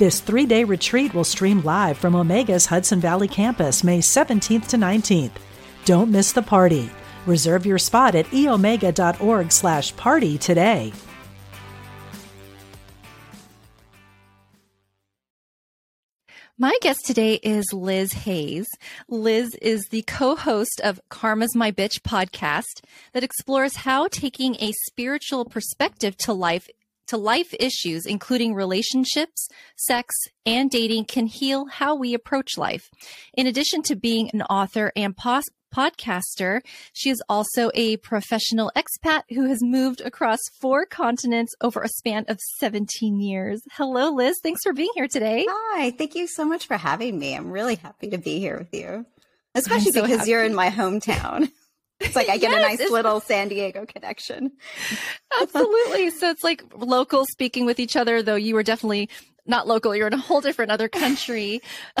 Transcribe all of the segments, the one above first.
This three day retreat will stream live from Omega's Hudson Valley campus May 17th to 19th. Don't miss the party. Reserve your spot at eomega.org slash party today. My guest today is Liz Hayes. Liz is the co-host of Karma's My Bitch podcast that explores how taking a spiritual perspective to life to life issues, including relationships, sex, and dating, can heal how we approach life. In addition to being an author and pos- podcaster, she is also a professional expat who has moved across four continents over a span of 17 years. Hello, Liz. Thanks for being here today. Hi. Thank you so much for having me. I'm really happy to be here with you, especially so because happy. you're in my hometown. It's like I get Yes, a nice little San Diego connection. Absolutely. so it's like local speaking with each other, though you were definitely not local. You're in a whole different other country,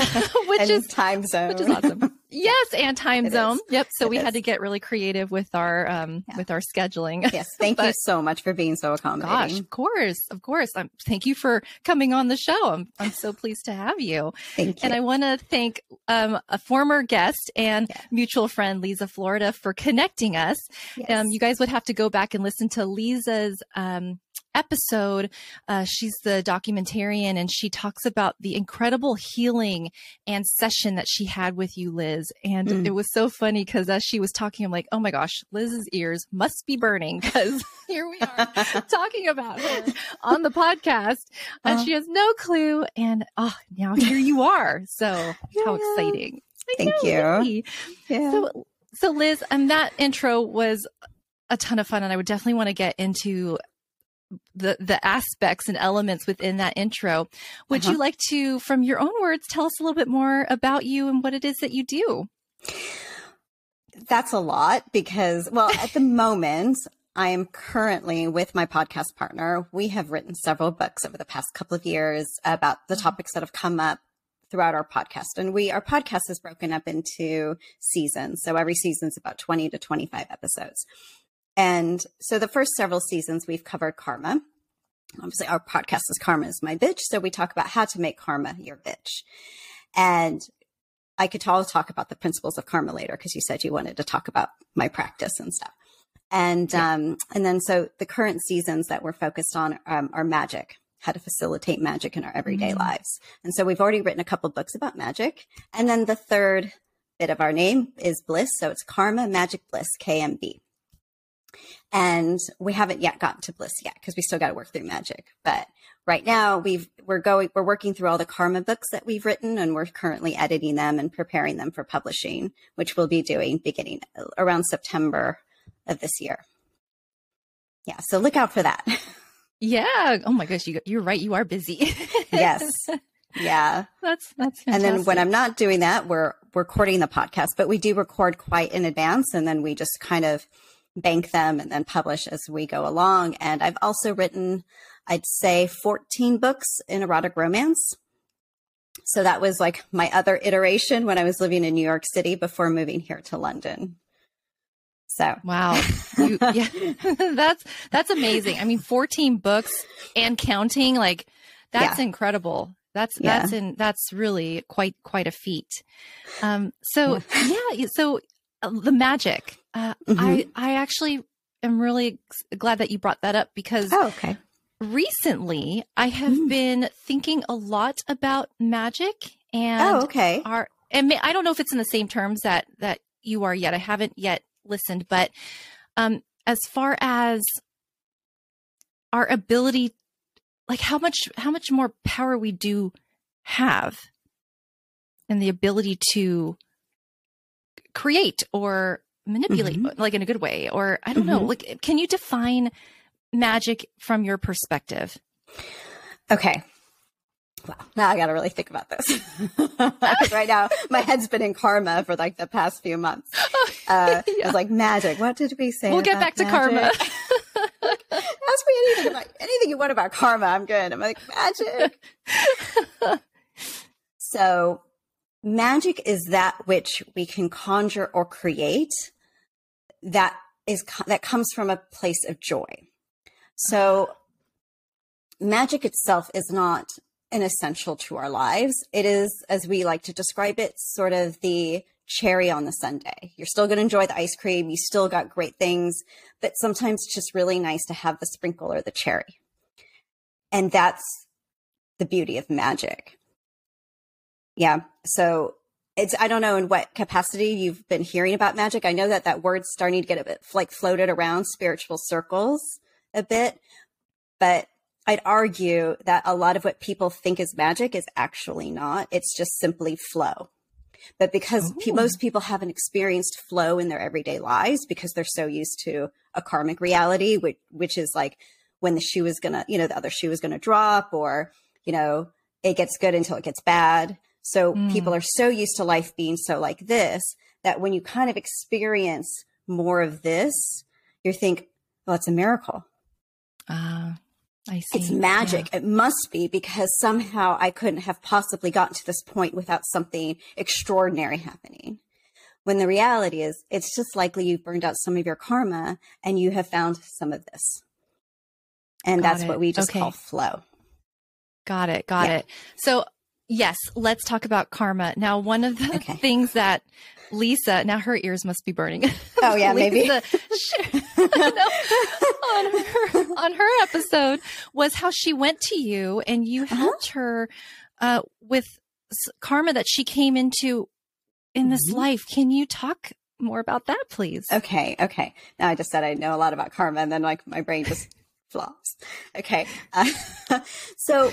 which and is time zone. which is awesome. yes, and time It zone. is. Yep. So It we had to get really creative with our um Yeah. with our scheduling. yes. Thank you so much for being so accommodating. Gosh, of course, of course. Um, thank you for coming on the show. I'm I'm so pleased to have you. Thank you. And I want to thank um, a former guest and Yeah. mutual friend, Lisa Florida, for connecting us. Yes. Um, you guys would have to go back and listen to Lisa's um, episode. Uh, she's the documentarian, and she talks about the incredible healing and session that she had with you, Liz. And Mm. it was so funny because as she was talking, I'm like, oh my gosh, Liz's ears must be burning because here we are talking about her on the podcast, and Uh-huh. she has no clue. And oh, now here you are. So how exciting! I Thank know, you. yeah. So, so Liz, um, that intro was a ton of fun, and I would definitely want to get into the the aspects and elements within that intro. Would Uh-huh. you like to, from your own words, tell us a little bit more about you and what it is that you do? That's a lot because, well, at the moment, I am currently with my podcast partner. We have written several books over the past couple of years about the topics that have come up throughout our podcast. And we, our podcast is broken up into seasons. So every season's about 20 to 25 episodes. And so the first several seasons, we've covered karma. Obviously, our podcast is Karma is My Bitch. So we talk about how to make karma your bitch. And I could all talk about the principles of karma later because you said you wanted to talk about my practice and stuff. And um, and then so the current seasons that we're focused on um, are magic, how to facilitate magic in our everyday Mm. lives. And so we've already written a couple books about magic. And then the third bit of our name is Bliss, so it's Karma Magic Bliss KMB. And we haven't yet gotten to Bliss yet because we still got to work through magic. But right now we've we're going we're working through all the karma books that we've written and we're currently editing them and preparing them for publishing which we'll be doing beginning uh, around september of this year yeah so look out for that Yeah. Oh my gosh, you you're right. You are busy. yes yeah that's that's. Fantastic. and then when i'm not doing that we're recording the podcast but we do record quite in advance and then we just kind of bank them and then publish as we go along and i've also written i'd say 14 books in erotic romance so that was like my other iteration when i was living in new york city before moving here to london so Wow. You, yeah. that's that's amazing. I mean, 14 books and counting like that's incredible. That's Yeah. that's in that's really quite quite a feat. Um so yeah, so the magic. Uh, Mhm. I I actually am really glad that you brought that up because oh okay recently I have Mm. been thinking a lot about magic and oh okay are and I don't know if it's in the same terms that that you are yet. I haven't yet listened, but um as far as our ability like how much how much more power we do have and the ability to create or manipulate Mm-hmm. like in a good way or I don't know Mhm. like can you define magic from your perspective? Okay. Wow. Now I got to really think about this. Right now my head's been in karma for like the past few months. Uh, yeah. It's like magic. What did we say? We'll get back to karma. Ask me anything about anything you want about karma. I'm good. I'm like magic. so magic is that which we can conjure or create that is that comes from a place of joy. So magic itself is not an essential to our lives. It is, as we like to describe it, sort of the cherry on the sundae. You're still going to enjoy the ice cream. You still got great things, but sometimes it's just really nice to have the sprinkle or the cherry. And that's the beauty of magic. Yeah. So it's, I don't know in what capacity you've been hearing about magic. I know that that word's starting to get a bit like floated around spiritual circles a bit, but I'd argue that a lot of what people think is magic is actually not. It's just simply flow. But because pe- oh. most people haven't experienced flow in their everyday lives because they're so used to a karmic reality, which, which is like when the shoe is going to, you know, the other shoe is going to drop or, you know, it gets good until it gets bad. So mm. people are so used to life being so like this that when you kind of experience more of this, you think, well, it's a miracle. Uh, I see. It's magic. Yeah. It must be because somehow I couldn't have possibly gotten to this point without something extraordinary happening. When the reality is, it's just likely you've burned out some of your karma and you have found some of this. And got that's it. what we just okay. call flow. Got it. Got yeah. it. So, yes, let's talk about karma. Now, one of the okay. things that Lisa, now her ears must be burning. Oh yeah, maybe. on her on her episode was how she went to you and you uh-huh. helped her uh, with karma that she came into in this mm-hmm. life. Can you talk more about that, please? Okay, okay. Now I just said I know a lot about karma, and then like my brain just flops. Okay, uh, so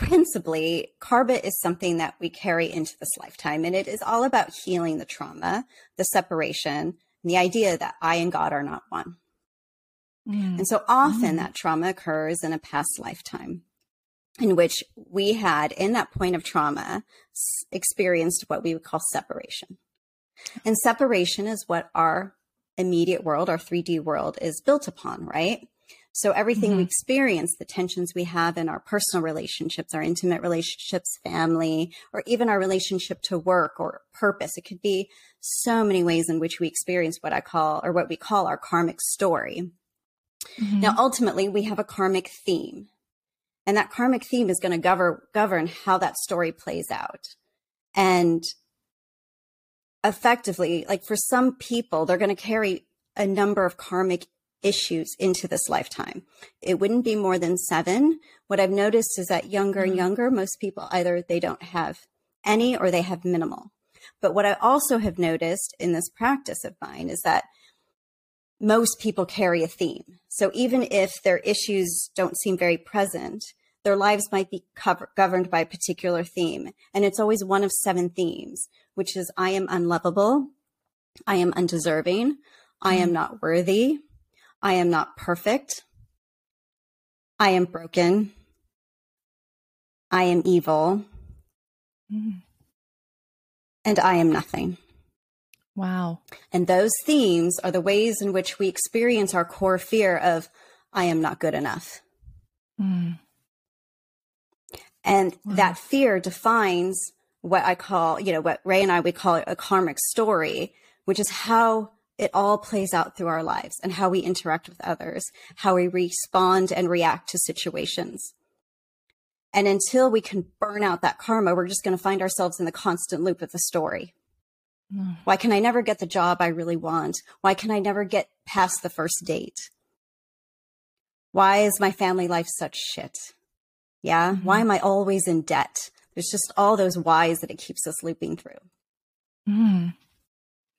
principally, karma is something that we carry into this lifetime, and it is all about healing the trauma, the separation, the idea that I and God are not one. Mm. And so often mm. that trauma occurs in a past lifetime in which we had, in that point of trauma, experienced what we would call separation. And separation is what our immediate world, our 3D world, is built upon, right? So everything mm-hmm. we experience, the tensions we have in our personal relationships, our intimate relationships, family, or even our relationship to work or purpose, it could be so many ways in which we experience what I call or what we call our karmic story. Mm-hmm. Now, ultimately, we have a karmic theme, and that karmic theme is going to govern govern how that story plays out. And effectively, like for some people, they're going to carry a number of karmic issues into this lifetime. It wouldn't be more than seven. What I've noticed is that younger and mm-hmm. younger, most people either they don't have any or they have minimal. But what I also have noticed in this practice of mine is that most people carry a theme. So even if their issues don't seem very present, their lives might be cover- governed by a particular theme. And it's always one of seven themes, which is I am unlovable. I am undeserving. I am mm-hmm. not worthy. I am not perfect. I am broken. I am evil. Mm. And I am nothing. Wow. And those themes are the ways in which we experience our core fear of, I am not good enough. Mm. And wow. that fear defines what I call, you know, what Ray and I would call a karmic story, which is how it all plays out through our lives and how we interact with others, how we respond and react to situations. And until we can burn out that karma, we're just going to find ourselves in the constant loop of the story. Mm. Why can I never get the job I really want? Why can I never get past the first date? Why is my family life such shit? Yeah. Mm-hmm. Why am I always in debt? There's just all those whys that it keeps us looping through. Mm.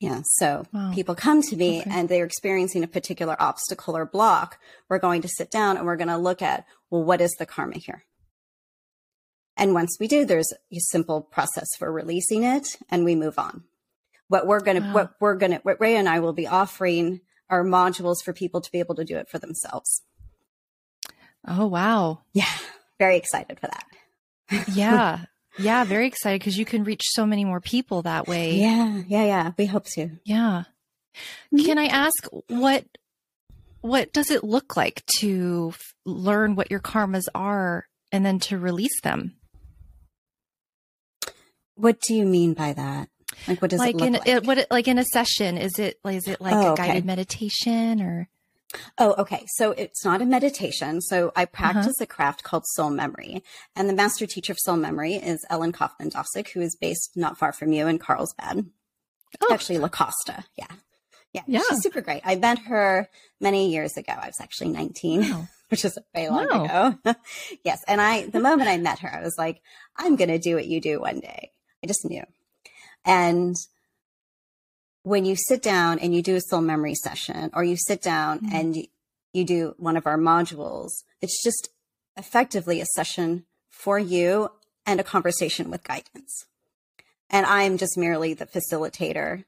Yeah. So wow. people come to me okay. and they're experiencing a particular obstacle or block. We're going to sit down and we're going to look at, well, what is the karma here? And once we do, there's a simple process for releasing it and we move on. What we're going to, wow. what we're going to, what Ray and I will be offering are modules for people to be able to do it for themselves. Oh, wow. Yeah. Very excited for that. yeah. Yeah. Very excited because you can reach so many more people that way. Yeah. Yeah. Yeah. We hope to. Yeah. Mm-hmm. Can I ask what what does it look like to f- learn what your karmas are and then to release them? What do you mean by that? Like, what does like it look in like? it, what like in a session? Is it is it like Oh, a okay. guided meditation or? Oh, okay. So it's not a meditation. So I uh-huh. practice a craft called soul memory. And the master teacher of soul memory is Ellen Kaufman Dosick, who is based not far from you in Carlsbad. Oh. Actually, La Costa. Yeah. Yeah. Yeah. She's super great. I met her many years ago. I was actually 19, Wow. which is way long Wow. ago. yes. And I, the moment I met her, I was like, I'm going to do what you do one day. I just knew. And when you sit down and you do a soul memory session or you sit down Mhm. and you, do one of our modules, it's just effectively a session for you and a conversation with guidance. And I'm just merely the facilitator.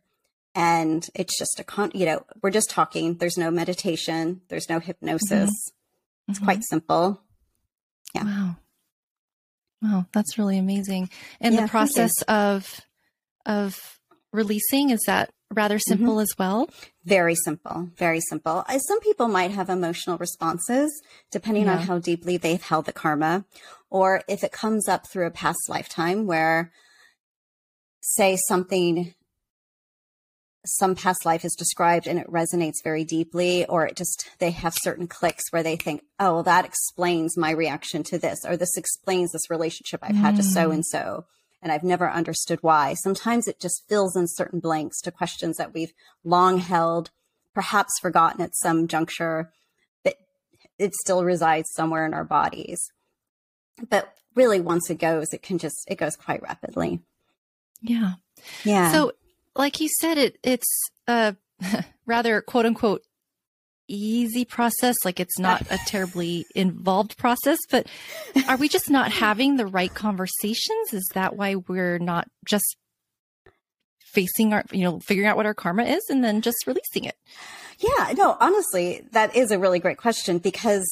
And it's just a con, you know, we're just talking. There's no meditation. There's no hypnosis. It's Mhm. quite simple. Yeah. Wow. Wow, that's really amazing. And Yeah, the process of of releasing is that rather Mm-hmm. simple as well? Very simple, very simple. Uh, Some people might have emotional responses depending on how deeply they've held the karma, or if it comes up through a past lifetime where, say, something, some past life is described and it resonates very deeply, or it just, they have certain clicks where they think, oh, well, that explains my reaction to this, or this explains this relationship I've had to Mm. so and so. And I've never understood why. Sometimes it just fills in certain blanks to questions that we've long held, perhaps forgotten at some juncture, but it still resides somewhere in our bodies. But really, once it goes, it can just, it goes quite rapidly. Yeah. Yeah. So, like you said, it it's a rather quote unquote easy process. Like it's not a terribly involved process, but are we just not having the right conversations? Is that why we're not just facing our, you know, figuring out what our karma is and then just releasing it? Yeah, no, honestly, that is a really great question because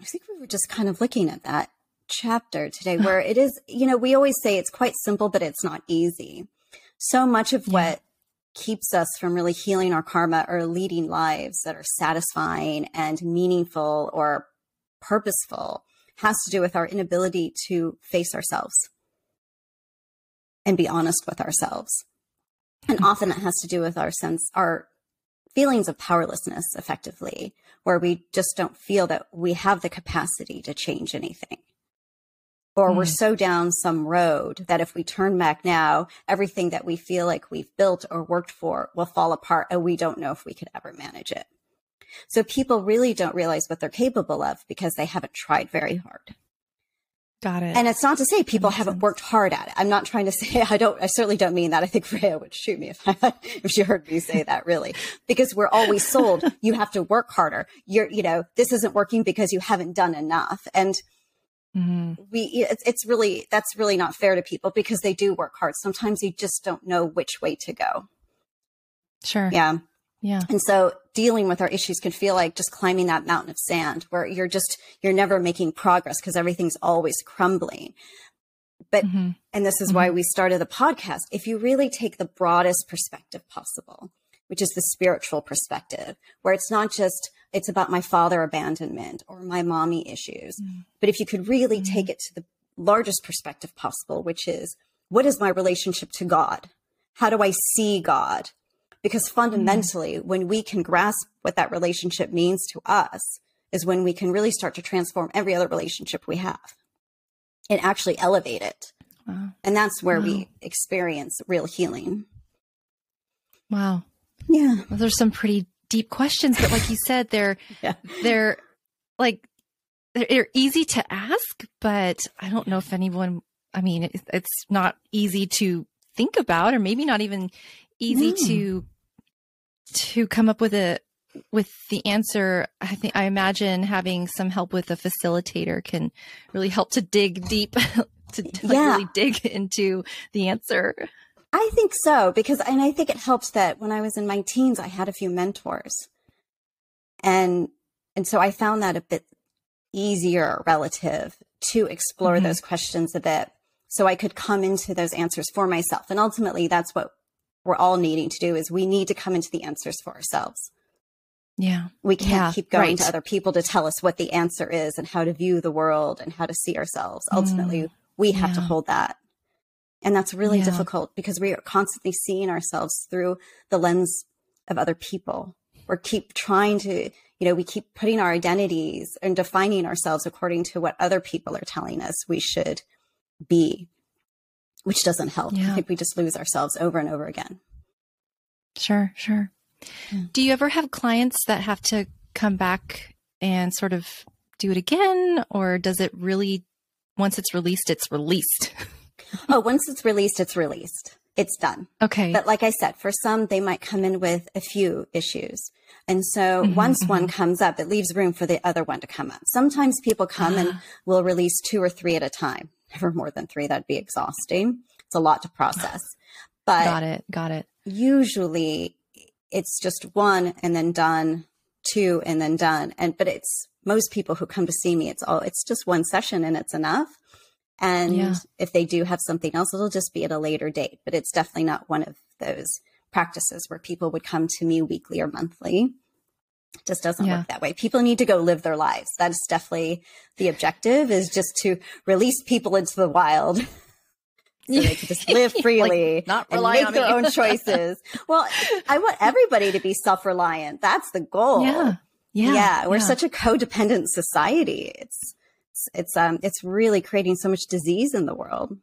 I think we were just kind of looking at that chapter today where it is, you know, we always say it's quite simple, but it's not easy. So much of Yeah. what keeps us from really healing our karma or leading lives that are satisfying and meaningful or purposeful has to do with our inability to face ourselves and be honest with ourselves. And hmm. often it has to do with our sense, our feelings of powerlessness, effectively, where we just don't feel that we have the capacity to change anything. Or we're Mm. so down some road that if we turn back now, everything that we feel like we've built or worked for will fall apart and we don't know if we could ever manage it. So people really don't realize what they're capable of because they haven't tried very hard. Got it. And it's not to say people haven't sense. worked hard at it. I'm not trying to say I don't. I certainly don't mean that. I think Freya would shoot me if I, if she heard me say that. Really, because we're always sold you have to work harder. You're you know this isn't working because you haven't done enough. And Mhm. we it's, it's really that's really not fair to people because they do work hard. Sometimes they just don't know which way to go. Sure. Yeah. Yeah. And so dealing with our issues can feel like just climbing that mountain of sand where you're just, you're never making progress because everything's always crumbling. But, Mhm. and this is why we started the podcast. If you really take the broadest perspective possible, which is the spiritual perspective, where it's not just, it's about my father abandonment or my mommy issues. Mm. But if you could really take it to the largest perspective possible, which is what is my relationship to God? How do I see God? Because fundamentally, when we can grasp what that relationship means to us, is when we can really start to transform every other relationship we have and actually elevate it. Wow. And that's where Wow. we experience real healing. Wow. Yeah. Those are some pretty deep questions, but like you said, they're Yeah. they're like they're, easy to ask, but I don't know if anyone. I mean, it, it's not easy to think about, or maybe not even easy No. to to come up with a with the answer. I think I imagine having some help with a facilitator can really help to dig deep to like, Yeah. really dig into the answer. I think so because, and I think it helps that when I was in my teens, I had a few mentors, and and so I found that a bit easier relative to explore mm-hmm. those questions a bit so I could come into those answers for myself. And ultimately that's what we're all needing to do is we need to come into the answers for ourselves. Yeah. We can't yeah, keep going right. to other people to tell us what the answer is and how to view the world and how to see ourselves. Ultimately, mm, we have yeah. to hold that. And that's really yeah. difficult because we are constantly seeing ourselves through the lens of other people. We're keep trying to, you know, we keep putting our identities and defining ourselves according to what other people are telling us we should be, which doesn't help. I think we just lose ourselves over and over again. Sure, sure. Do you ever have clients that have to come back and sort of do it again? Or does it really, once it's released, it's released? oh, once it's released, it's released. It's done. Okay. But like I said, for some, they might come in with a few issues. And so mm-hmm, once mm-hmm. one comes up, it leaves room for the other one to come up. Sometimes people come and ah. will release two or three at a time. Never more than three. That'd be exhausting. It's a lot to process. But got it. Got it. Usually it's just one and then done, two and then done. And, but it's most people who come to see me, it's all, it's just one session and it's enough. And yeah. if they do have something else, it'll just be at a later date, but it's definitely not one of those practices where people would come to me weekly or monthly. It just doesn't yeah. work that way. People need to go live their lives. That is definitely the objective is just to release people into the wild so they can just live freely like, not and make their own choices. well, I want everybody to be self-reliant. That's the goal. Yeah. Yeah. Yeah. We're yeah. such a codependent society. It's, it's, it's, um, it's really creating so much disease in the world.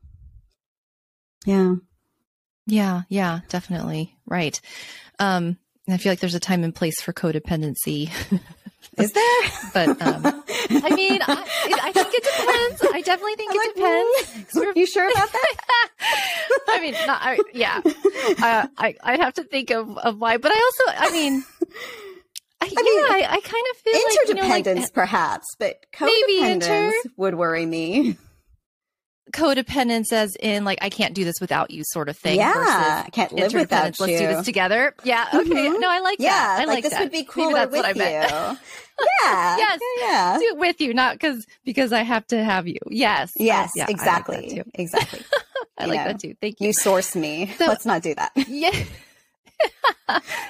Yeah. Yeah. Yeah. Definitely. Right. Um, I feel like there's a time and place for codependency. Is there? but um, I mean, I, I, think it depends. I definitely think it depends. Are you sure about that? I mean, not, I, yeah. Uh, I I have to think of of why, but I also, I mean. I, I mean, yeah, I, I, kind of feel interdependence, like, you know, like, perhaps, but codependence inter- would worry me codependence as in like I can't do this without you sort of thing. Yeah, I can't live without you. Let's do this together. Yeah. Okay. Mm-hmm. No, I like yeah, that. I like, like this that. would be cool with what I meant. yeah. yes. Yeah, yeah. Do it with you, not because because I have to have you. Yes. Yes. Yeah, exactly. Like exactly. I like know, that too. Thank you. You source me. So, Let's not do that. Yeah.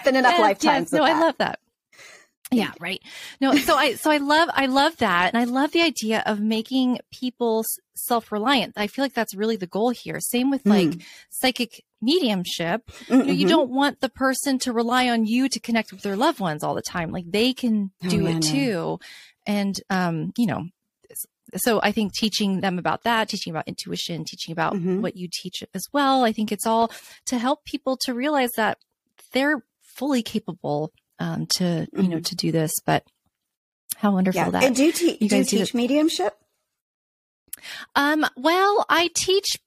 Been enough yes, lifetimes. Yes. No, that. I love that. Yeah, right. No, so I so I love I love that and I love the idea of making people self-reliant. I feel like that's really the goal here. Same with like mm. psychic mediumship. Mm-hmm. You, know, you, don't want the person to rely on you to connect with their loved ones all the time. Like they can oh, do oh, it too. And um, you know, so I think teaching them about that, teaching about intuition, teaching about mm-hmm. what you teach as well. I think it's all to help people to realize that they're fully capable um, to mm-hmm. you know mm-hmm. to do this. But how wonderful yeah. that! And do you, te- you do you teach mediumship? Um, well, I teach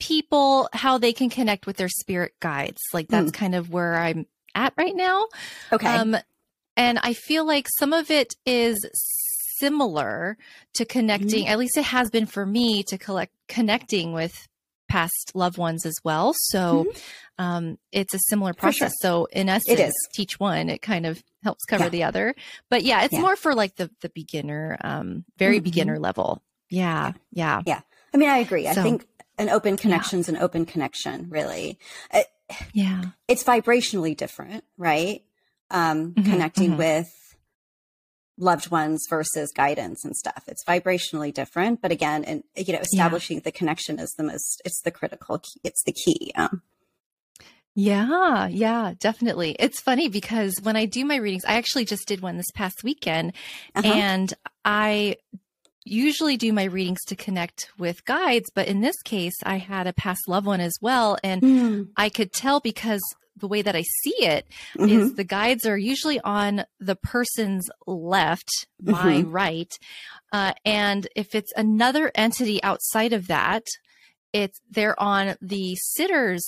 people how they can connect with their spirit guides. Like that's mm. kind of where I'm at right now. Okay. Um, and I feel like some of it is similar to connecting, mm. at least it has been for me to collect connecting with past loved ones as well. So mm-hmm. um, it's a similar process. Sure. So in essence, it is. teach one, it kind of helps cover yeah. the other. But yeah, it's yeah. more for like the the beginner, um, very mm-hmm. beginner level. Yeah, yeah, yeah. I mean, I agree. So, I think an open connection is an open connection. Really, it, yeah. It's vibrationally different, right? Um, mm-hmm, connecting mm-hmm. with loved ones versus guidance and stuff. It's vibrationally different, but again, and you know, establishing yeah. the connection is the most. It's the critical. Key, it's the key. Um, yeah, yeah, definitely. It's funny because when I do my readings, I actually just did one this past weekend uh-huh. and I usually do my readings to connect with guides, but in this case, I had a past loved one as well. And mm. I could tell because the way that I see it mm-hmm. is the guides are usually on the person's left, my mm-hmm. right. Uh, and if it's another entity outside of that, it's they're on the sitter's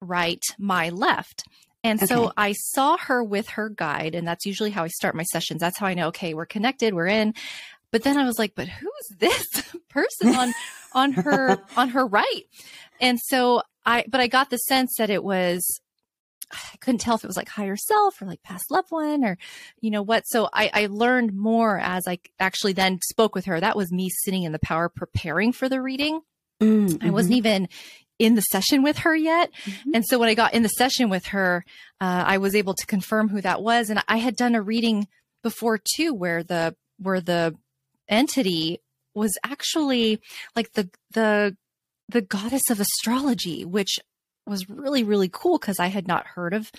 right, my left. And okay. so I saw her with her guide, and that's usually how I start my sessions. That's how I know, okay, we're connected, we're in. But then I was like, but who's this person on on her on her right? And so I but I got the sense that it was I couldn't tell if it was like higher self or like past loved one or, you know what. So I, I learned more as I actually then spoke with her. That was me sitting in the power preparing for the reading. Mm-hmm. I wasn't even in the session with her yet. Mm-hmm. And so when I got in the session with her, uh, I was able to confirm who that was. And I had done a reading before too, where the, where the entity was actually like the, the, the goddess of astrology, which was really, really cool because I had not heard of.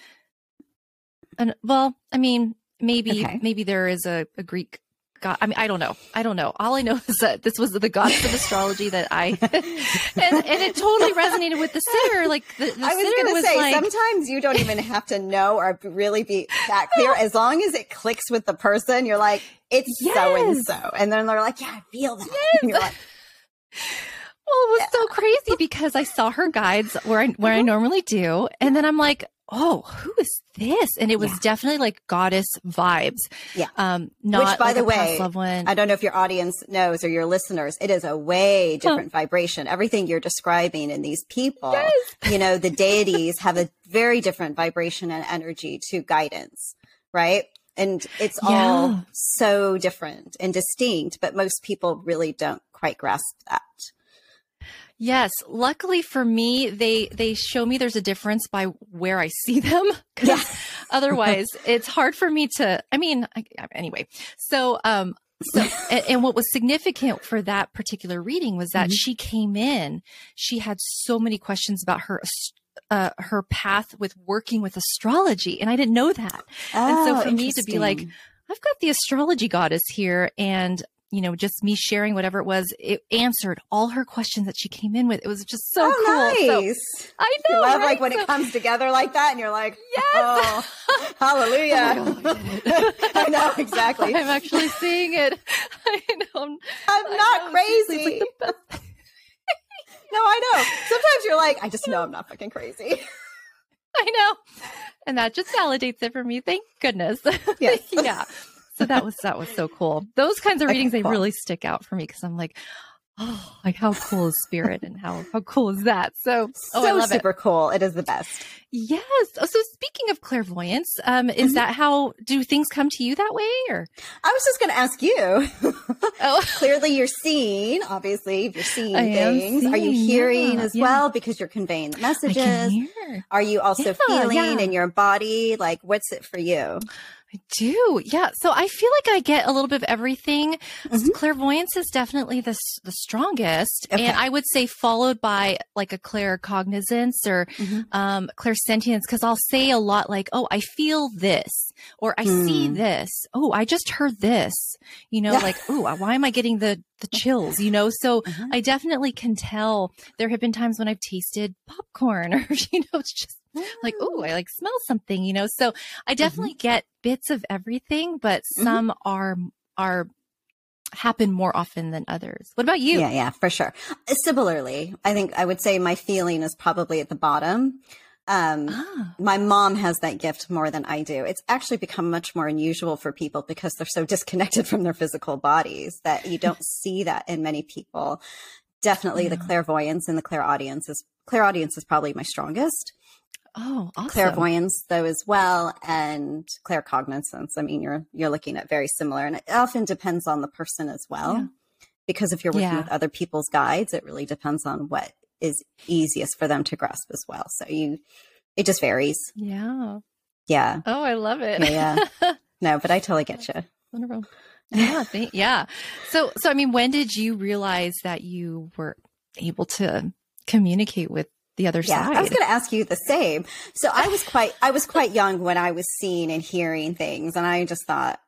And well, I mean, maybe, okay. maybe there is a, a Greek God, I mean, I don't know. I don't know. All I know is that this was the goddess of astrology that I, and, and it totally resonated with the sitter. Like the, the I was going to say, like, sometimes you don't even have to know or really be that clear. As long as it clicks with the person, you're like, it's so and so, and then they're like, yeah, I feel that. Yes. Like, well, it was yeah. so crazy because I saw her guides where I where I mm-hmm. normally do, and then I'm like, oh, who is this? And it was yeah. definitely like goddess vibes. Yeah. Um, not Which, by like the way, I don't know if your audience knows or your listeners, it is a way different huh. vibration. Everything you're describing in these people, yes. you know, the deities have a very different vibration and energy to guidance, right? And it's yeah. all so different and distinct, but most people really don't quite grasp that. Yes, luckily for me, they they show me there's a difference by where I see them. Yeah. otherwise, it's hard for me to. I mean, I, anyway. So, um, so and, and, what was significant for that particular reading was that mm-hmm. she came in. She had so many questions about her uh, her path with working with astrology, and I didn't know that. Oh, and so oh, for me to be like, I've got the astrology goddess here, and you know, just me sharing whatever it was, it answered all her questions that she came in with. It was just so oh, cool. Nice. So, I know. You love right? like when so, it comes together like that and you're like, yes. oh, hallelujah. Oh I know, exactly. I'm actually seeing it. I know. I'm, I'm not know. crazy. Like no, I know. Sometimes you're like, I just know I'm not fucking crazy. I know. And that just validates it for me. Thank goodness. Yes. yeah so that was that was so cool. Those kinds of readings they really stick out for me because I'm like, oh, like how cool is spirit and how how cool is that? So, oh, so super it. cool. It is the best. Yes. Oh, so speaking of clairvoyance, um, is mm-hmm. that how do things come to you that way, or? I was just going to ask you. oh, clearly you're seeing. Obviously, you're seeing I things. Seeing, Are you hearing yeah, as yeah. well because you're conveying the messages? Are you also yeah, feeling in your body? Like, what's it for you? I do. Yeah. So I feel like I get a little bit of everything. Mm-hmm. Clairvoyance is definitely the, the strongest. Okay. And I would say followed by like a claircognizance or mm-hmm. um, clairsentience, because I'll say a lot like, oh, I feel this or I mm. see this. Oh, I just heard this, you know, like, oh, why am I getting the, the chills, you know? So mm-hmm. I definitely can tell there have been times when I've tasted popcorn or, you know, it's just like, oh, I like smell something, you know? So I mm-hmm. definitely mm-hmm. get bits of everything, but mm-hmm. some mm-hmm. are, are, happen more often than others. What about you? Yeah, yeah, for sure. Similarly, I think I would say my feeling is probably at the bottom. Um, ah. my mom has that gift more than I do. It's actually become much more unusual for people because they're so disconnected from their physical bodies that you don't see that in many people. Definitely yeah. the clairvoyance and the clairaudience is clairaudience is probably my strongest. Oh, awesome. Clairvoyance though as well and claircognizance. I mean, you're you're looking at very similar and it often depends on the person as well. Yeah. Because if you're working yeah. with other people's guides, it really depends on what is easiest for them to grasp as well. So you it just varies. Yeah. Yeah. Oh, I love it. Yeah. yeah. no, but I totally get you. Wonderful. Yeah, yeah. So so I mean, when did you realize that you were able to communicate with the other yeah, side. I was going to ask you the same. So I was quite, I was quite young when I was seeing and hearing things, and I just thought,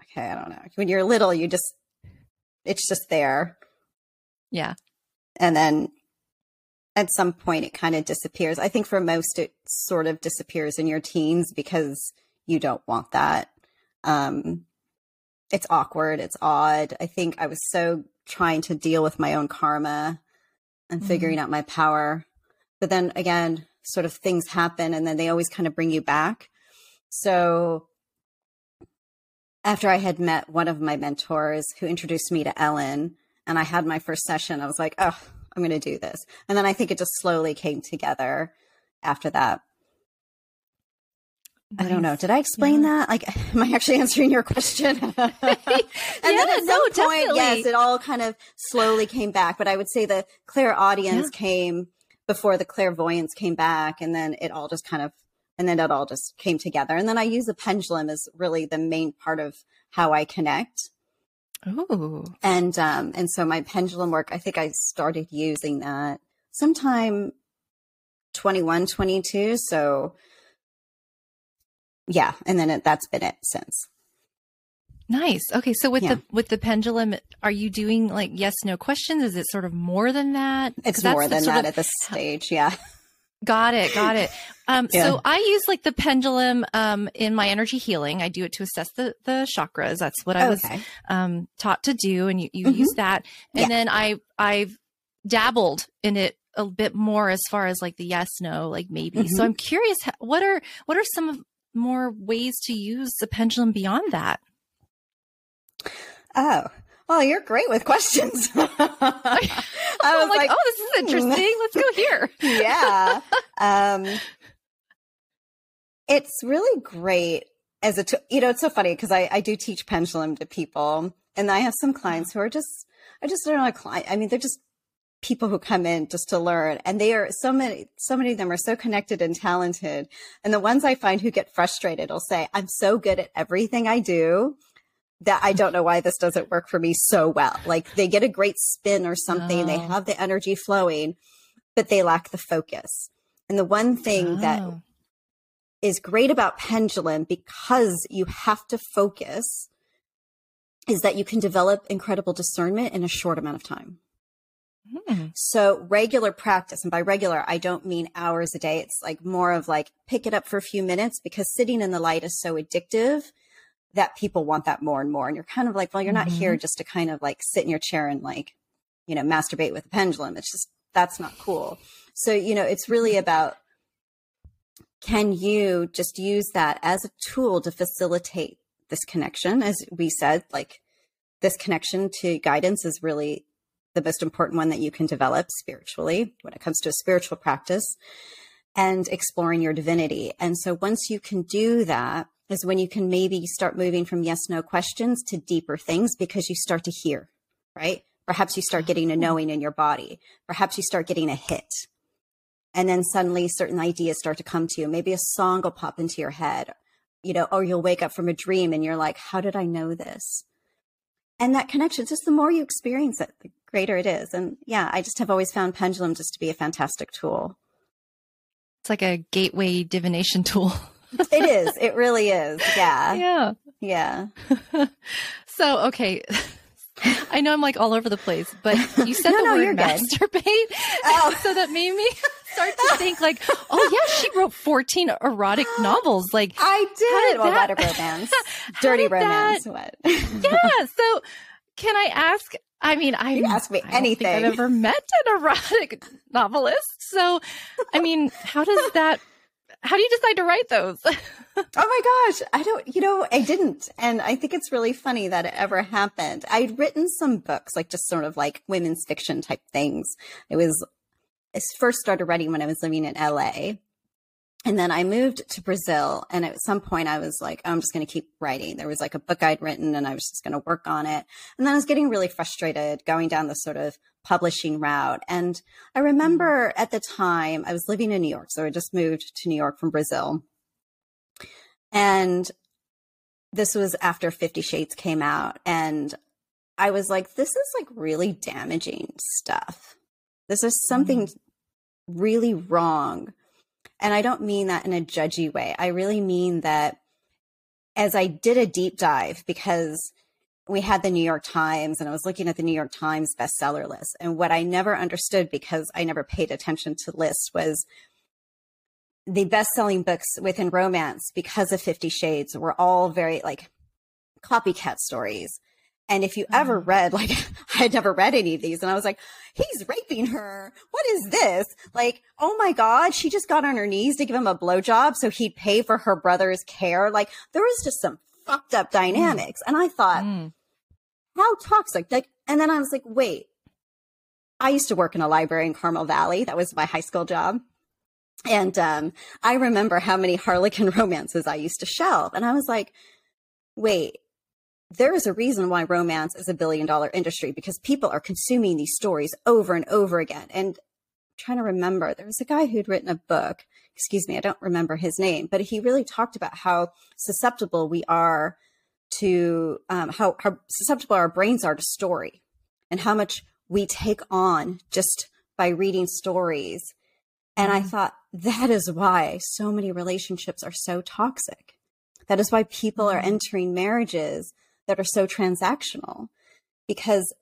okay, I don't know. When you're little, you just, it's just there. Yeah. And then at some point, it kind of disappears. I think for most, it sort of disappears in your teens because you don't want that. Um, it's awkward. It's odd. I think I was so trying to deal with my own karma and figuring mm-hmm. out my power but then again, sort of things happen and then they always kind of bring you back. So after I had met one of my mentors who introduced me to Ellen and I had my first session, I was like, oh, I'm going to do this. And then I think it just slowly came together after that. I don't know. Did I explain yeah. that? Like, am I actually answering your question? and yeah, then at no, some point, definitely. yes, it all kind of slowly came back. But I would say the clairaudience yeah. came before the clairvoyance came back, and then it all just kind of, and then it all just came together. And then I use the pendulum as really the main part of how I connect. Oh. And um, and so my pendulum work, I think I started using that sometime 21, 22. So yeah, and then it, that's been it since. Nice. Okay, so with yeah. the with the pendulum, are you doing like yes no questions? Is it sort of more than that? It's more than that of, at this stage. Yeah. Got it. Got it. Um, yeah. So I use like the pendulum um, in my energy healing. I do it to assess the the chakras. That's what I okay. was um, taught to do, and you, you mm-hmm. use that. And yeah. then I I've dabbled in it a bit more as far as like the yes no like maybe. Mm-hmm. So I'm curious, what are what are some of more ways to use the pendulum beyond that? Oh, well, you're great with questions. I was like, like, oh, this is interesting. Let's go here. yeah. Um, it's really great as a, t- you know, it's so funny because I, I do teach pendulum to people and I have some clients who are just, I just don't know, a client. I mean, they're just people who come in just to learn and they are so many so many of them are so connected and talented and the ones i find who get frustrated will say i'm so good at everything i do that i don't know why this doesn't work for me so well like they get a great spin or something oh. they have the energy flowing but they lack the focus and the one thing oh. that is great about pendulum because you have to focus is that you can develop incredible discernment in a short amount of time Hmm. So regular practice, and by regular, I don't mean hours a day. It's like more of like pick it up for a few minutes because sitting in the light is so addictive that people want that more and more. And you're kind of like, well, you're not mm-hmm. here just to kind of like sit in your chair and like, you know, masturbate with a pendulum. It's just, that's not cool. So, you know, it's really about can you just use that as a tool to facilitate this connection? As we said, like this connection to guidance is really the most important one that you can develop spiritually when it comes to a spiritual practice and exploring your divinity. And so once you can do that is when you can maybe start moving from yes, no questions to deeper things because you start to hear, right? Perhaps you start getting a mm-hmm. knowing in your body. Perhaps you start getting a hit. And then suddenly certain ideas start to come to you. Maybe a song will pop into your head, you know, or you'll wake up from a dream and you're like, how did I know this? And that connection, just the more you experience it, the greater it is. And yeah, I just have always found pendulum just to be a fantastic tool. It's like a gateway divination tool. it is. It really is. Yeah. Yeah. Yeah. so, okay. I know I'm like all over the place, but you said no, the no, word masturbate. Oh. so that made me start to think like, oh yeah, she wrote 14 erotic novels. Like I did. Well, that, a lot of romance. Dirty romance. That, what? yeah. So can I ask? I mean, I you ask me I anything. I've ever met an erotic novelist. So, I mean, how does that? How do you decide to write those? oh my gosh, I don't. You know, I didn't, and I think it's really funny that it ever happened. I'd written some books, like just sort of like women's fiction type things. It was I first started writing when I was living in LA, and then I moved to Brazil. And at some point, I was like, I'm just going to keep writing. There was like a book I'd written, and I was just going to work on it. And then I was getting really frustrated going down the sort of publishing route. And I remember mm-hmm. at the time I was living in New York. So I just moved to New York from Brazil. And this was after Fifty Shades came out. And I was like, this is like really damaging stuff. This is something mm-hmm. really wrong and I don't mean that in a judgy way. I really mean that as I did a deep dive, because we had the New York Times and I was looking at the New York Times bestseller list. And what I never understood because I never paid attention to lists was the best selling books within romance because of Fifty Shades were all very like copycat stories. And if you ever mm. read, like, I had never read any of these, and I was like, he's raping her. What is this? Like, oh my God, she just got on her knees to give him a blowjob so he'd pay for her brother's care. Like, there was just some fucked up dynamics. Mm. And I thought, mm. how toxic. Like, and then I was like, wait, I used to work in a library in Carmel Valley. That was my high school job. And um, I remember how many Harlequin romances I used to shelve. And I was like, wait, there is a reason why romance is a billion dollar industry because people are consuming these stories over and over again. And I'm trying to remember, there was a guy who'd written a book. Excuse me, I don't remember his name, but he really talked about how susceptible we are to um, how, how susceptible our brains are to story and how much we take on just by reading stories. And I mm-hmm. thought that is why so many relationships are so toxic. That is why people are mm-hmm. entering marriages that are so transactional because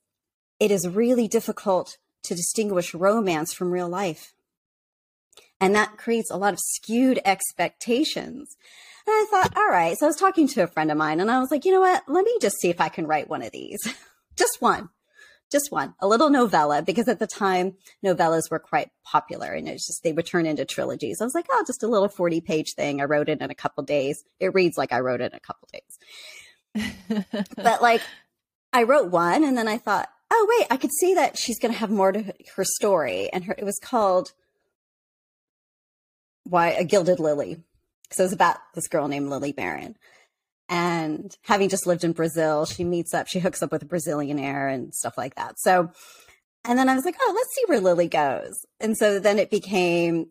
it is really difficult to distinguish romance from real life. And that creates a lot of skewed expectations. And I thought, all right. So I was talking to a friend of mine and I was like, you know what? Let me just see if I can write one of these. just one. Just one. A little novella because at the time novellas were quite popular and it's just they would turn into trilogies. I was like, oh, just a little 40 page thing. I wrote it in a couple days. It reads like I wrote it in a couple days. But like I wrote one and then I thought, oh wait, I could see that she's going to have more to her story and her it was called why a gilded lily because it was about this girl named Lily Barron. And having just lived in Brazil, she meets up, she hooks up with a Brazilianaire and stuff like that. So, and then I was like, oh, let's see where Lily goes. And so then it became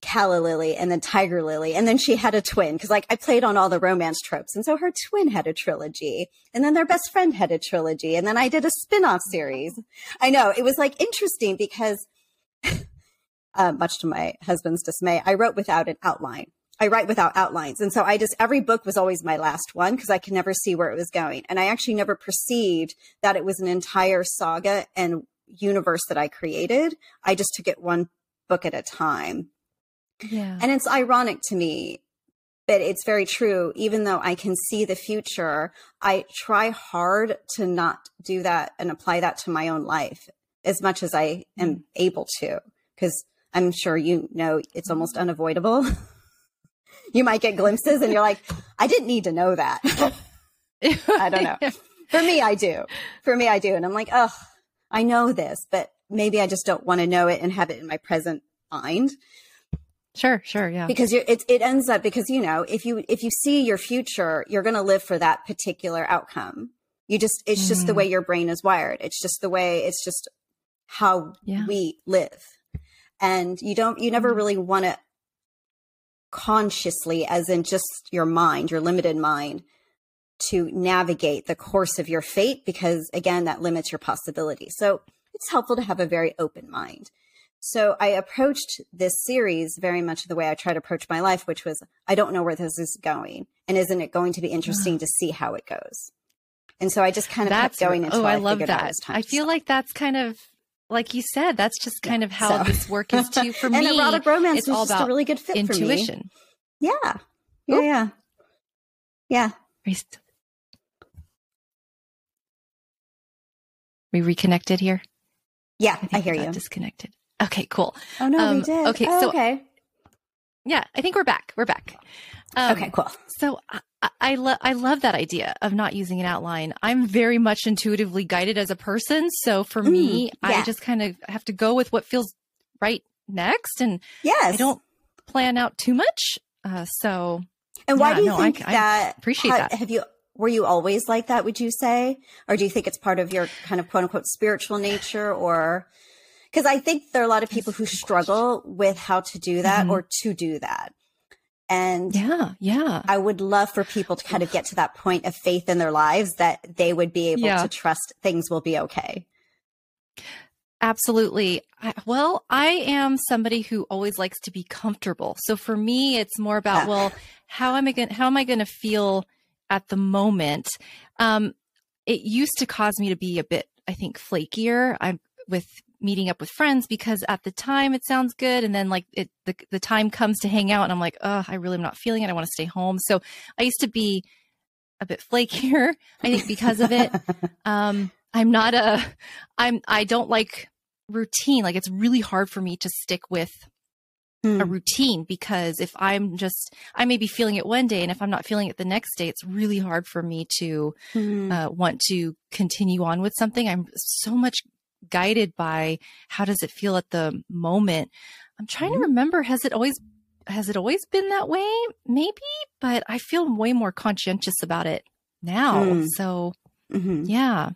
Calla Lily and then Tiger Lily. And then she had a twin because like I played on all the romance tropes. And so her twin had a trilogy and then their best friend had a trilogy. And then I did a spin-off series. I know it was like interesting because uh, much to my husband's dismay, I wrote without an outline. I write without outlines. And so I just, every book was always my last one because I could never see where it was going. And I actually never perceived that it was an entire saga and universe that I created. I just took it one book at a time. Yeah. And it's ironic to me, but it's very true. Even though I can see the future, I try hard to not do that and apply that to my own life as much as I am mm. able to. Because I'm sure you know it's almost unavoidable. you might get glimpses and you're like, I didn't need to know that. I don't know. For me, I do. For me, I do. And I'm like, oh, I know this, but maybe I just don't want to know it and have it in my present mind. Sure, sure, yeah. Because it it ends up because you know if you if you see your future, you're going to live for that particular outcome. You just it's mm. just the mm-hmm. way your brain is wired. It's just the way it's just how yeah. we live, and you don't you never mm-hmm. really want to consciously, as in just your mind, your limited mind, to navigate the course of your fate, because again, that limits your possibility. So it's helpful to have a very open mind. So I approached this series very much the way I try to approach my life, which was I don't know where this is going. And isn't it going to be interesting to see how it goes? And so I just kind of that's, kept going until oh, I, I love that. I feel like that's kind of like you said, that's just kind yeah, of how so. this work is too. For me, and erotic romance it's all about a really good fit intuition. Yeah, yeah, Ooh. yeah, yeah. We reconnected here. Yeah, I, I hear you. Disconnected. Okay, cool. Oh no, um, we did. Okay, oh, so okay. Yeah, I think we're back. We're back. Um, okay, cool. So I, I love I love that idea of not using an outline. I'm very much intuitively guided as a person, so for mm, me, yeah. I just kind of have to go with what feels right next, and yes, I don't plan out too much. Uh, so, and why yeah, do you no, think I, that? I appreciate that. Have you were you always like that? Would you say, or do you think it's part of your kind of quote unquote spiritual nature, or because I think there are a lot of people who struggle with how to do that mm-hmm. or to do that. And yeah, yeah. I would love for people to kind of get to that point of faith in their lives that they would be able yeah. to trust things will be okay. Absolutely. I, well, I am somebody who always likes to be comfortable. So for me, it's more about, yeah. well, how am I going how am I going to feel at the moment? Um, it used to cause me to be a bit, I think, flakier. I'm with meeting up with friends because at the time it sounds good and then like it the, the time comes to hang out and i'm like oh i really am not feeling it i want to stay home so i used to be a bit flakier i think because of it um i'm not a i'm i don't like routine like it's really hard for me to stick with a hmm. routine because if i'm just i may be feeling it one day and if i'm not feeling it the next day it's really hard for me to mm. uh, want to continue on with something i'm so much guided by how does it feel at the moment. I'm trying mm-hmm. to remember. Has it always has it always been that way? Maybe, but I feel way more conscientious about it now. Mm. So, mm-hmm. yeah.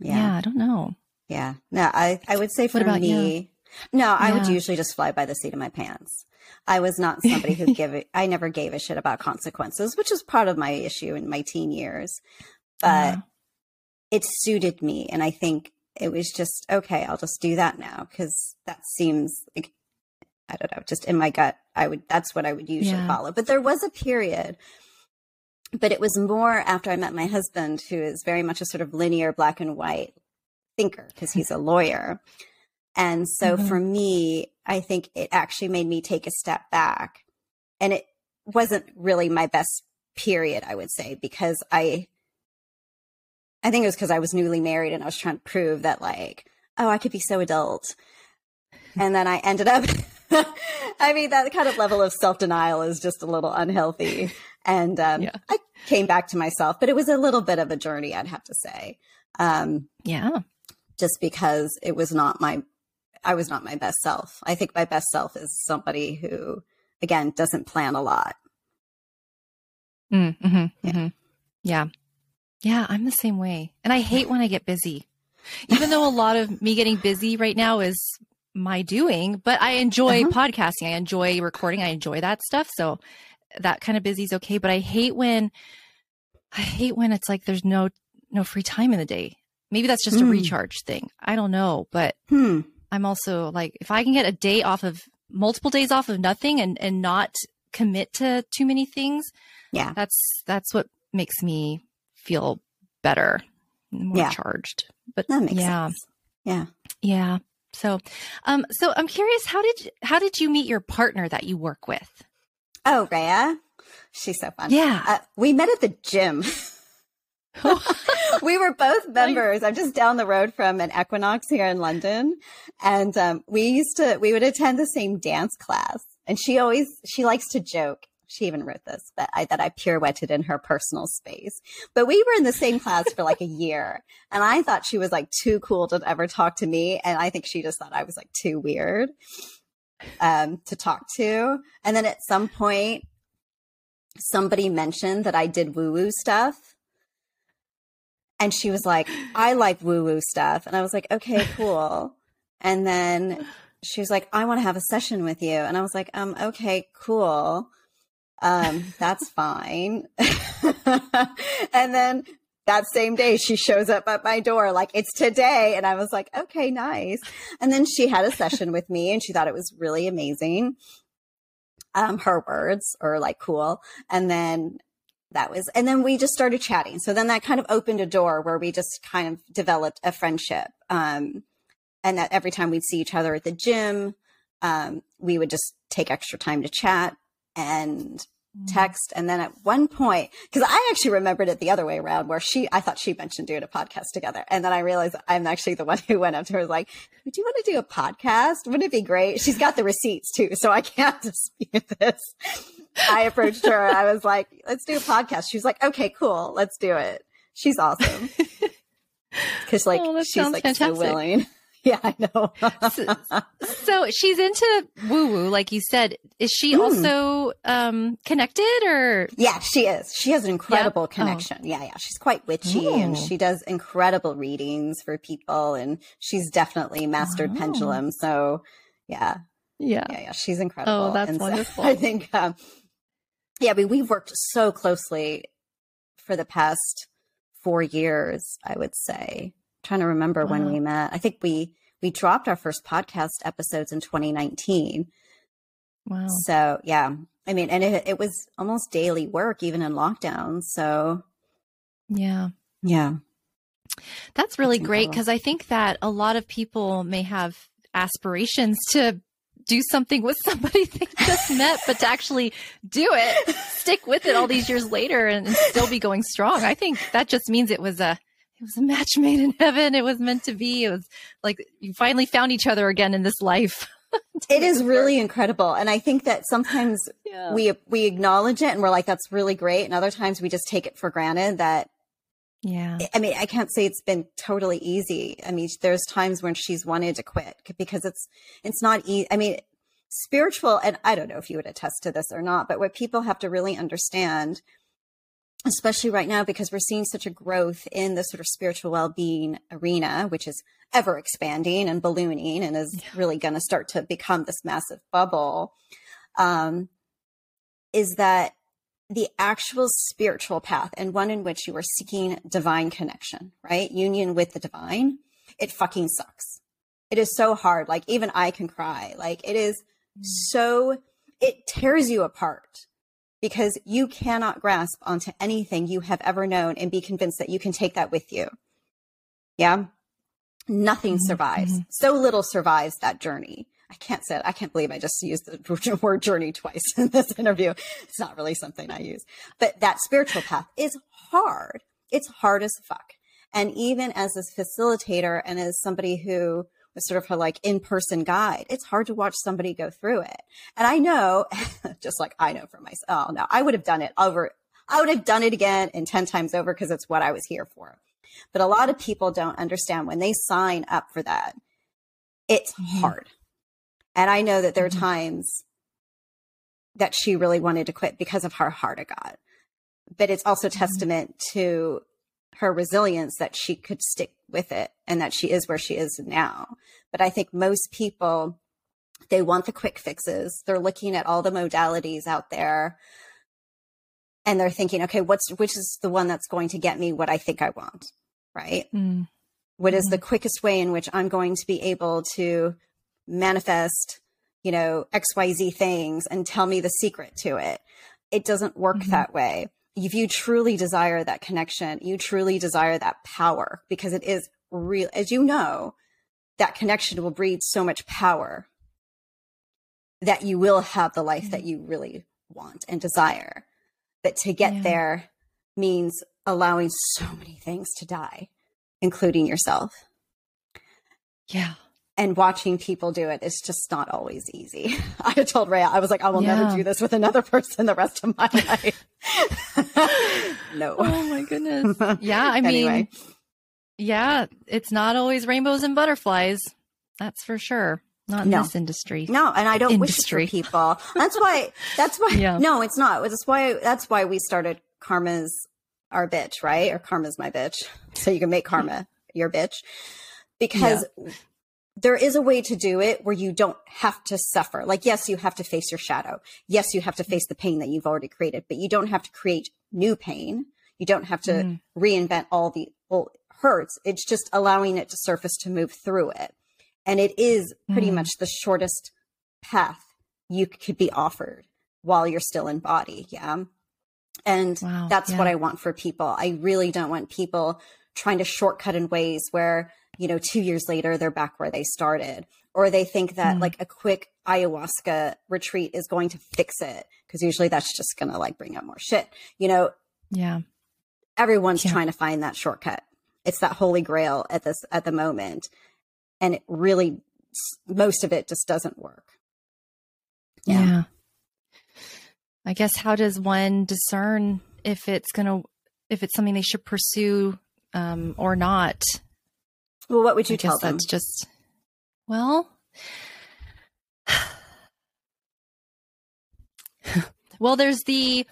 yeah, yeah, I don't know. Yeah, no, I I would say for me, you? no, I yeah. would usually just fly by the seat of my pants. I was not somebody who give it. I never gave a shit about consequences, which is part of my issue in my teen years. But yeah. it suited me, and I think it was just okay. I'll just do that now because that seems like I don't know, just in my gut. I would. That's what I would usually yeah. follow. But there was a period. But it was more after I met my husband, who is very much a sort of linear black and white thinker because he's a lawyer. And so mm-hmm. for me, I think it actually made me take a step back. And it wasn't really my best period, I would say, because I I think it was because I was newly married and I was trying to prove that like, oh, I could be so adult. And then I ended up I mean, that kind of level of self denial is just a little unhealthy. And um, yeah. I came back to myself, but it was a little bit of a journey, I'd have to say. Um, yeah. Just because it was not my I was not my best self. I think my best self is somebody who, again, doesn't plan a lot. Mm, mm-hmm, yeah. Mm-hmm. yeah. Yeah, I'm the same way. And I hate when I get busy. Even though a lot of me getting busy right now is my doing, but I enjoy uh-huh. podcasting. I enjoy recording. I enjoy that stuff. So that kind of busy is okay. But I hate when I hate when it's like there's no no free time in the day. Maybe that's just mm. a hmm. recharge thing. I don't know, but hmm. I'm also like, if I can get a day off of multiple days off of nothing and, and not commit to too many things. Yeah. That's, that's what makes me feel better, more yeah. charged. But that makes yeah. sense. Yeah. Yeah. So, um, so I'm curious, how did, how did you meet your partner that you work with? Oh, Rhea. She's so fun. Yeah. Uh, we met at the gym. we were both members. I'm just down the road from an Equinox here in London. And um, we used to, we would attend the same dance class. And she always, she likes to joke. She even wrote this, but I, that I pirouetted in her personal space. But we were in the same class for like a year. And I thought she was like too cool to ever talk to me. And I think she just thought I was like too weird um, to talk to. And then at some point, somebody mentioned that I did woo woo stuff. And she was like, I like woo woo stuff. And I was like, okay, cool. and then she was like, I want to have a session with you. And I was like, um, okay, cool. Um, that's fine. and then that same day she shows up at my door like it's today. And i was like okay nice. And then she had a session with me and she thought it was really amazing um her words or like cool. And then that was and then we just started chatting. So then that kind of opened a door where we just kind of developed a friendship um, and that every time we'd see each other at the gym um, we would just take extra time to chat and mm. text and then at one point because i actually remembered it the other way around where she i thought she mentioned doing a podcast together and then i realized i'm actually the one who went up to her like do you want to do a podcast wouldn't it be great she's got the receipts too so i can't dispute this I approached her. I was like, let's do a podcast. She was like, okay, cool. Let's do it. She's awesome. Cause like, oh, she's like fantastic. so willing. Yeah, I know. so, so, she's into woo woo, like you said. Is she mm. also um, connected or? Yeah, she is. She has an incredible yep. Oh. connection. Oh. Yeah, yeah. She's quite witchy Ooh. and she does incredible readings for people and she's definitely mastered oh. pendulum. So yeah. Yeah. Yeah, yeah. She's incredible. Oh, that's and wonderful. So I think um, yeah, I mean, we've worked so closely for the past four years, I would say. Trying to remember wow. when we met. I think we we dropped our first podcast episodes in 2019. Wow. So yeah, I mean, and it, it was almost daily work, even in lockdown. So yeah, yeah, that's really that's great because I think that a lot of people may have aspirations to do something with somebody they just met, but to actually do it, stick with it all these years later and, and, still be going strong. I think that just means it was a it was a match made in heaven. It was meant to be. It was like you finally found each other again in this life. it is really incredible. And I think that sometimes yeah. we we acknowledge it and we're like, that's really great. And other times we just take it for granted that yeah. I mean, I can't say it's been totally easy. I mean, there's times when she's wanted to quit because it's, it's not easy. I mean, spiritual, and I don't know if you would attest to this or not, but what people have to really understand, especially right now, because we're seeing such a growth in the sort of spiritual well being arena, which is ever expanding and ballooning and is yeah. really going to start to become this massive bubble, um, is that the actual spiritual path and one in which you are seeking divine connection, right? Union with the divine, it fucking sucks. It is so hard. Like even I can cry. Like it is mm. so, it tears you apart because you cannot grasp onto anything you have ever known and be convinced that you can take that with you. Yeah. Nothing mm-hmm. survives. Mm-hmm. So little survives that journey. I can't say it. I can't believe I just used the word journey twice in this interview. It's not really something I use, but that spiritual path is hard. It's hard as fuck. And even as a facilitator and as somebody who was sort of her like in-person guide, it's hard to watch somebody go through it. And I know, just like I know for myself, oh no, I would have done it over. I would have done it again and 10 times over because it's what I was here for. But a lot of people don't understand when they sign up for that, it's mm-hmm. hard. And I know that there are mm-hmm. times that she really wanted to quit because of how hard it got. But it's also mm-hmm. testament to her resilience that she could stick with it and that she is where she is now. But I think most people, they want the quick fixes. They're looking at all the modalities out there and they're thinking, okay, what's, which is the one that's going to get me what I think I want? Right. Mm. What is the mm-hmm. quickest way in which I'm going to be able to manifest, you know, XYZ things and tell me the secret to it. It doesn't work mm-hmm. that way. If you truly desire that connection, you truly desire that power because it is real. As you know, that connection will breed so much power that you will have the life mm-hmm. that you really want and desire. But to get yeah. there means allowing so many things to die, including yourself. Yeah and watching people do it is just not always easy. I told Rhea, I was like, I will yeah. never do this with another person the rest of my life. no. Oh my goodness. Yeah. I anyway. mean, yeah, it's not always rainbows and butterflies. That's for sure. Not in no. this industry. No, and I don't industry. wish it for people. That's why. That's why. yeah. No, it's not. That's why. That's why we started Karma's our bitch, right? Or Karma's my bitch, so you can make Karma your bitch because yeah there is a way to do it where you don't have to suffer. Like, yes, you have to face your shadow. Yes, you have to face the pain that you've already created, but you don't have to create new pain. You don't have to mm. reinvent all the old hurts. It's just allowing it to surface to move through it. And it is pretty mm. much the shortest path you could be offered while you're still in body. Yeah. And wow, that's yeah. what I want for people. I really don't want people trying to shortcut in ways where you know, two years later, they're back where they started. Or they think that mm. like a quick ayahuasca retreat is going to fix it. Cause usually that's just going to like bring up more shit, you know? Yeah. Everyone's yeah. trying to find that shortcut. It's that holy grail at this, at the moment. And it really, most of it just doesn't work. yeah. yeah. I guess how does one discern if it's going to if it's something they should pursue um, or not? Well, what would you I tell them? That's just well. well, there's the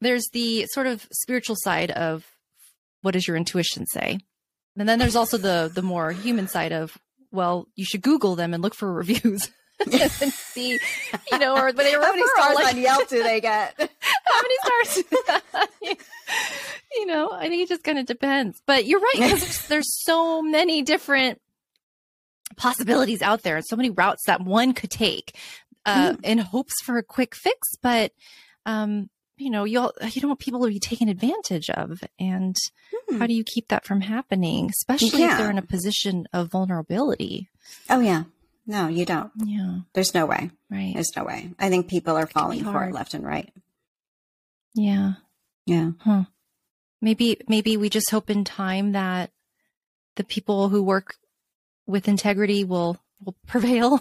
there's the sort of spiritual side of what does your intuition say, and then there's also the the more human side of well, you should Google them and look for reviews. And see, you know, or but they how many stars like, on Yelp do they get? how many stars? you know, I think it just kind of depends. But you're right because there's, there's so many different possibilities out there, and so many routes that one could take uh, mm. in hopes for a quick fix. But um, you know, you all you don't want people to be taken advantage of, and mm. how do you keep that from happening, especially if they're in a position of vulnerability? Oh yeah, no, you don't. Yeah. There's no way. Right. There's no way. I think people are falling for it left and right. Yeah. Yeah. Huh. Maybe maybe we just hope in time that the people who work with integrity will will prevail.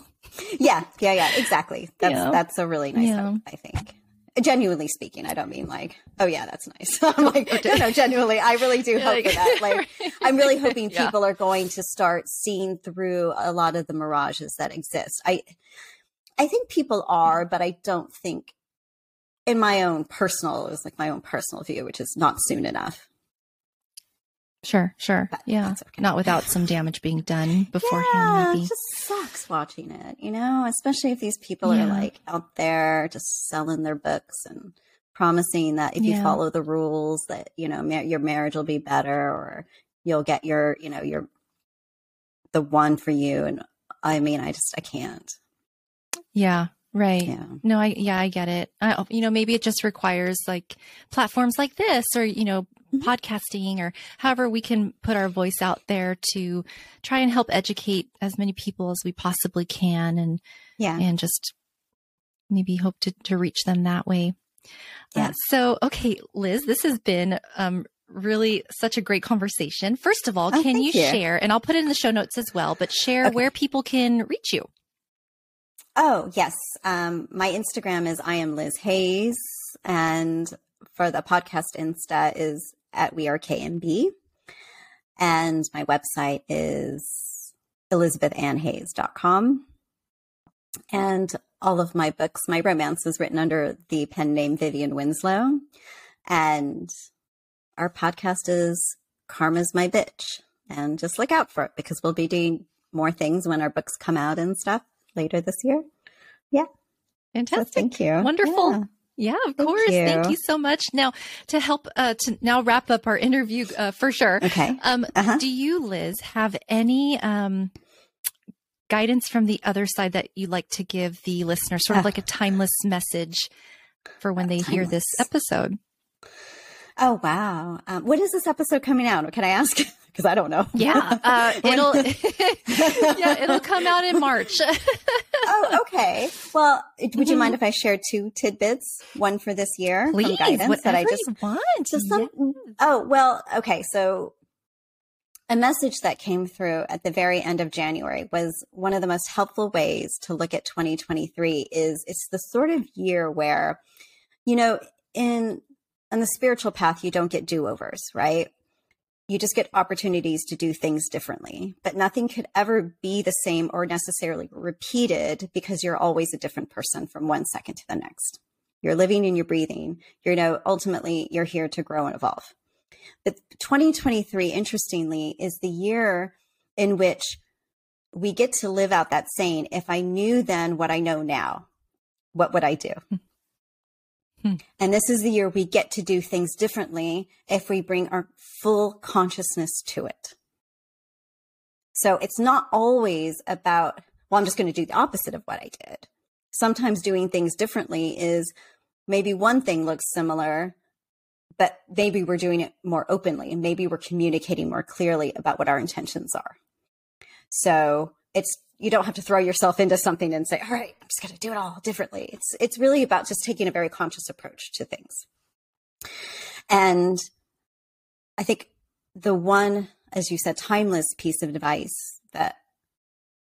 Yeah, yeah, yeah, exactly. That's yeah. that's a really nice yeah. hope, I think genuinely speaking, I don't mean like, oh yeah, that's nice. I'm like, no, no, genuinely, I really do hope for that. Like, I'm really hoping people yeah. are going to start seeing through a lot of the mirages that exist. I, I think people mm-hmm. are, but I don't think in my own personal, it was like my own personal view, which is not soon enough. Sure, sure. But yeah. Okay. Not without some damage being done beforehand. Yeah, maybe. it just sucks watching it, you know, especially if these people yeah. are like out there just selling their books and promising that if yeah. you follow the rules that, you know, ma- your marriage will be better or you'll get your, you know, your, the one for you. And I mean, I just, I can't. Yeah. Right. Yeah. No, I, yeah, I get it. I, you know, maybe it just requires like platforms like this or, you know, mm-hmm. podcasting or however we can put our voice out there to try and help educate as many people as we possibly can and, yeah, and just maybe hope to, to reach them that way. Yeah. Uh, so, okay, Liz, this has been, um, really such a great conversation. First of all, oh, can you, you, share, and I'll put it in the show notes as well, but share okay. where people can reach you. Oh, yes. Um, my Instagram is I am Liz Hayes. And for the podcast Insta is at We Are KMB. And my website is elizabethannhayes.com. And all of my books, my romance is written under the pen name Vivian Winslow. And our podcast is Karma's My Bitch. And just look out for it because we'll be doing more things when our books come out and stuff later this year. Yeah. Fantastic. So thank you. Wonderful. Yeah. Yeah, of Thank course. You. Thank you so much. Now, to help uh, to now wrap up our interview uh, for sure. Okay. Um, uh-huh. Do you, Liz, have any um, guidance from the other side that you'd like to give the listener, sort of like a timeless message for when they timeless. hear this episode? Oh wow! Um, when is this episode coming out? Can I ask? because I don't know. Yeah, uh, it'll yeah it'll come out in March. oh, okay. Well, would you mm-hmm. mind if I share two tidbits? One for this year, Please, guidance that I just want. Just some, yes. Oh well, okay. So a message that came through at the very end of January was one of the most helpful ways to look at 2023 is it's the sort of year where, you know, in on the spiritual path, you don't get do-overs, right? You just get opportunities to do things differently. But nothing could ever be the same or necessarily repeated because you're always a different person from one second to the next. You're living and you're breathing. You know, ultimately, you're here to grow and evolve. But 2023, interestingly, is the year in which we get to live out that saying, if I knew then what I know now, what would I do? Hmm. And this is the year we get to do things differently if we bring our full consciousness to it. So it's not always about, well, I'm just going to do the opposite of what I did. Sometimes doing things differently is maybe one thing looks similar, but maybe we're doing it more openly and maybe we're communicating more clearly about what our intentions are. So it's you don't have to throw yourself into something and say, all right, I'm just going to do it all differently. It's, it's really about just taking a very conscious approach to things. And I think the one, as you said, timeless piece of advice that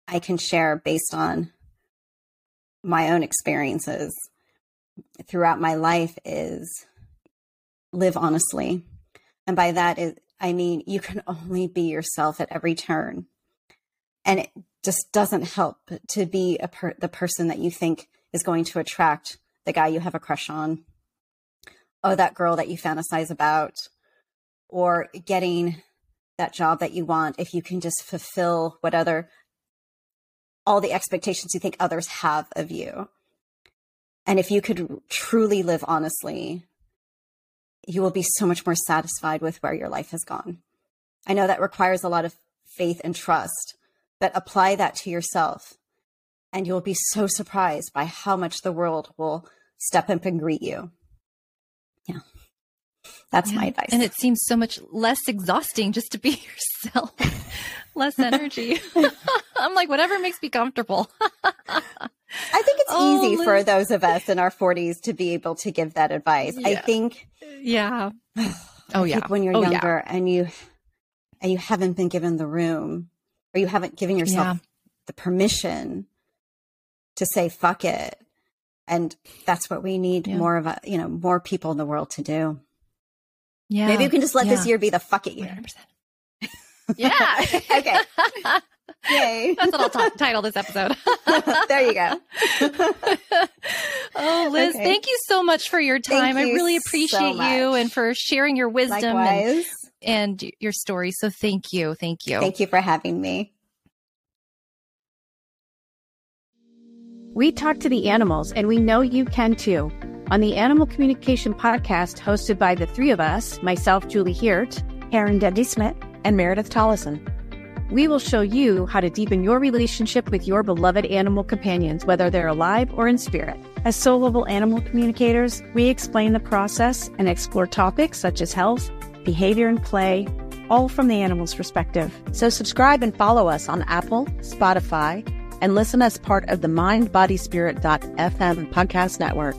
I can share based on my own experiences throughout my life is live honestly. And by that, is, I mean, you can only be yourself at every turn. And it just doesn't help to be a per- the person that you think is going to attract the guy you have a crush on. Oh that girl that you fantasize about. Or getting that job that you want if you can just fulfill what other all the expectations you think others have of you. And if you could truly live honestly you will be so much more satisfied with where your life has gone. I know that requires a lot of faith and trust but apply that to yourself. And you'll be so surprised by how much the world will step up and greet you. Yeah. That's yeah. my advice. And it seems so much less exhausting just to be yourself, less energy. I'm like, whatever makes me comfortable. I think it's oh, easy Liz. for those of us in our 40s to be able to give that advice. Yeah. I think. Yeah. Oh, yeah. when you're oh, younger yeah. and you and you haven't been given the room or you haven't given yourself yeah. the permission to say fuck it and that's what we need yeah. more of a you know more people in the world to do yeah maybe we can just let yeah. this year be the fuck it year 100%. yeah okay Yay. That's what I'll t- title this episode. there you go. oh, Liz, okay. thank you so much for your time. I really appreciate so you and for sharing your wisdom and, and your story. So thank you. Thank you. Thank you for having me. We talk to the animals, and we know you can too. On the Animal Communication Podcast, hosted by the three of us myself, Julie Hiert, Karen Dundee Smith, and Meredith Tollison. We will show you how to deepen your relationship with your beloved animal companions, whether they're alive or in spirit. As soul level animal communicators, we explain the process and explore topics such as health, behavior, and play, all from the animal's perspective. So, subscribe and follow us on Apple, Spotify, and listen as part of the mindbodyspirit.fm podcast network.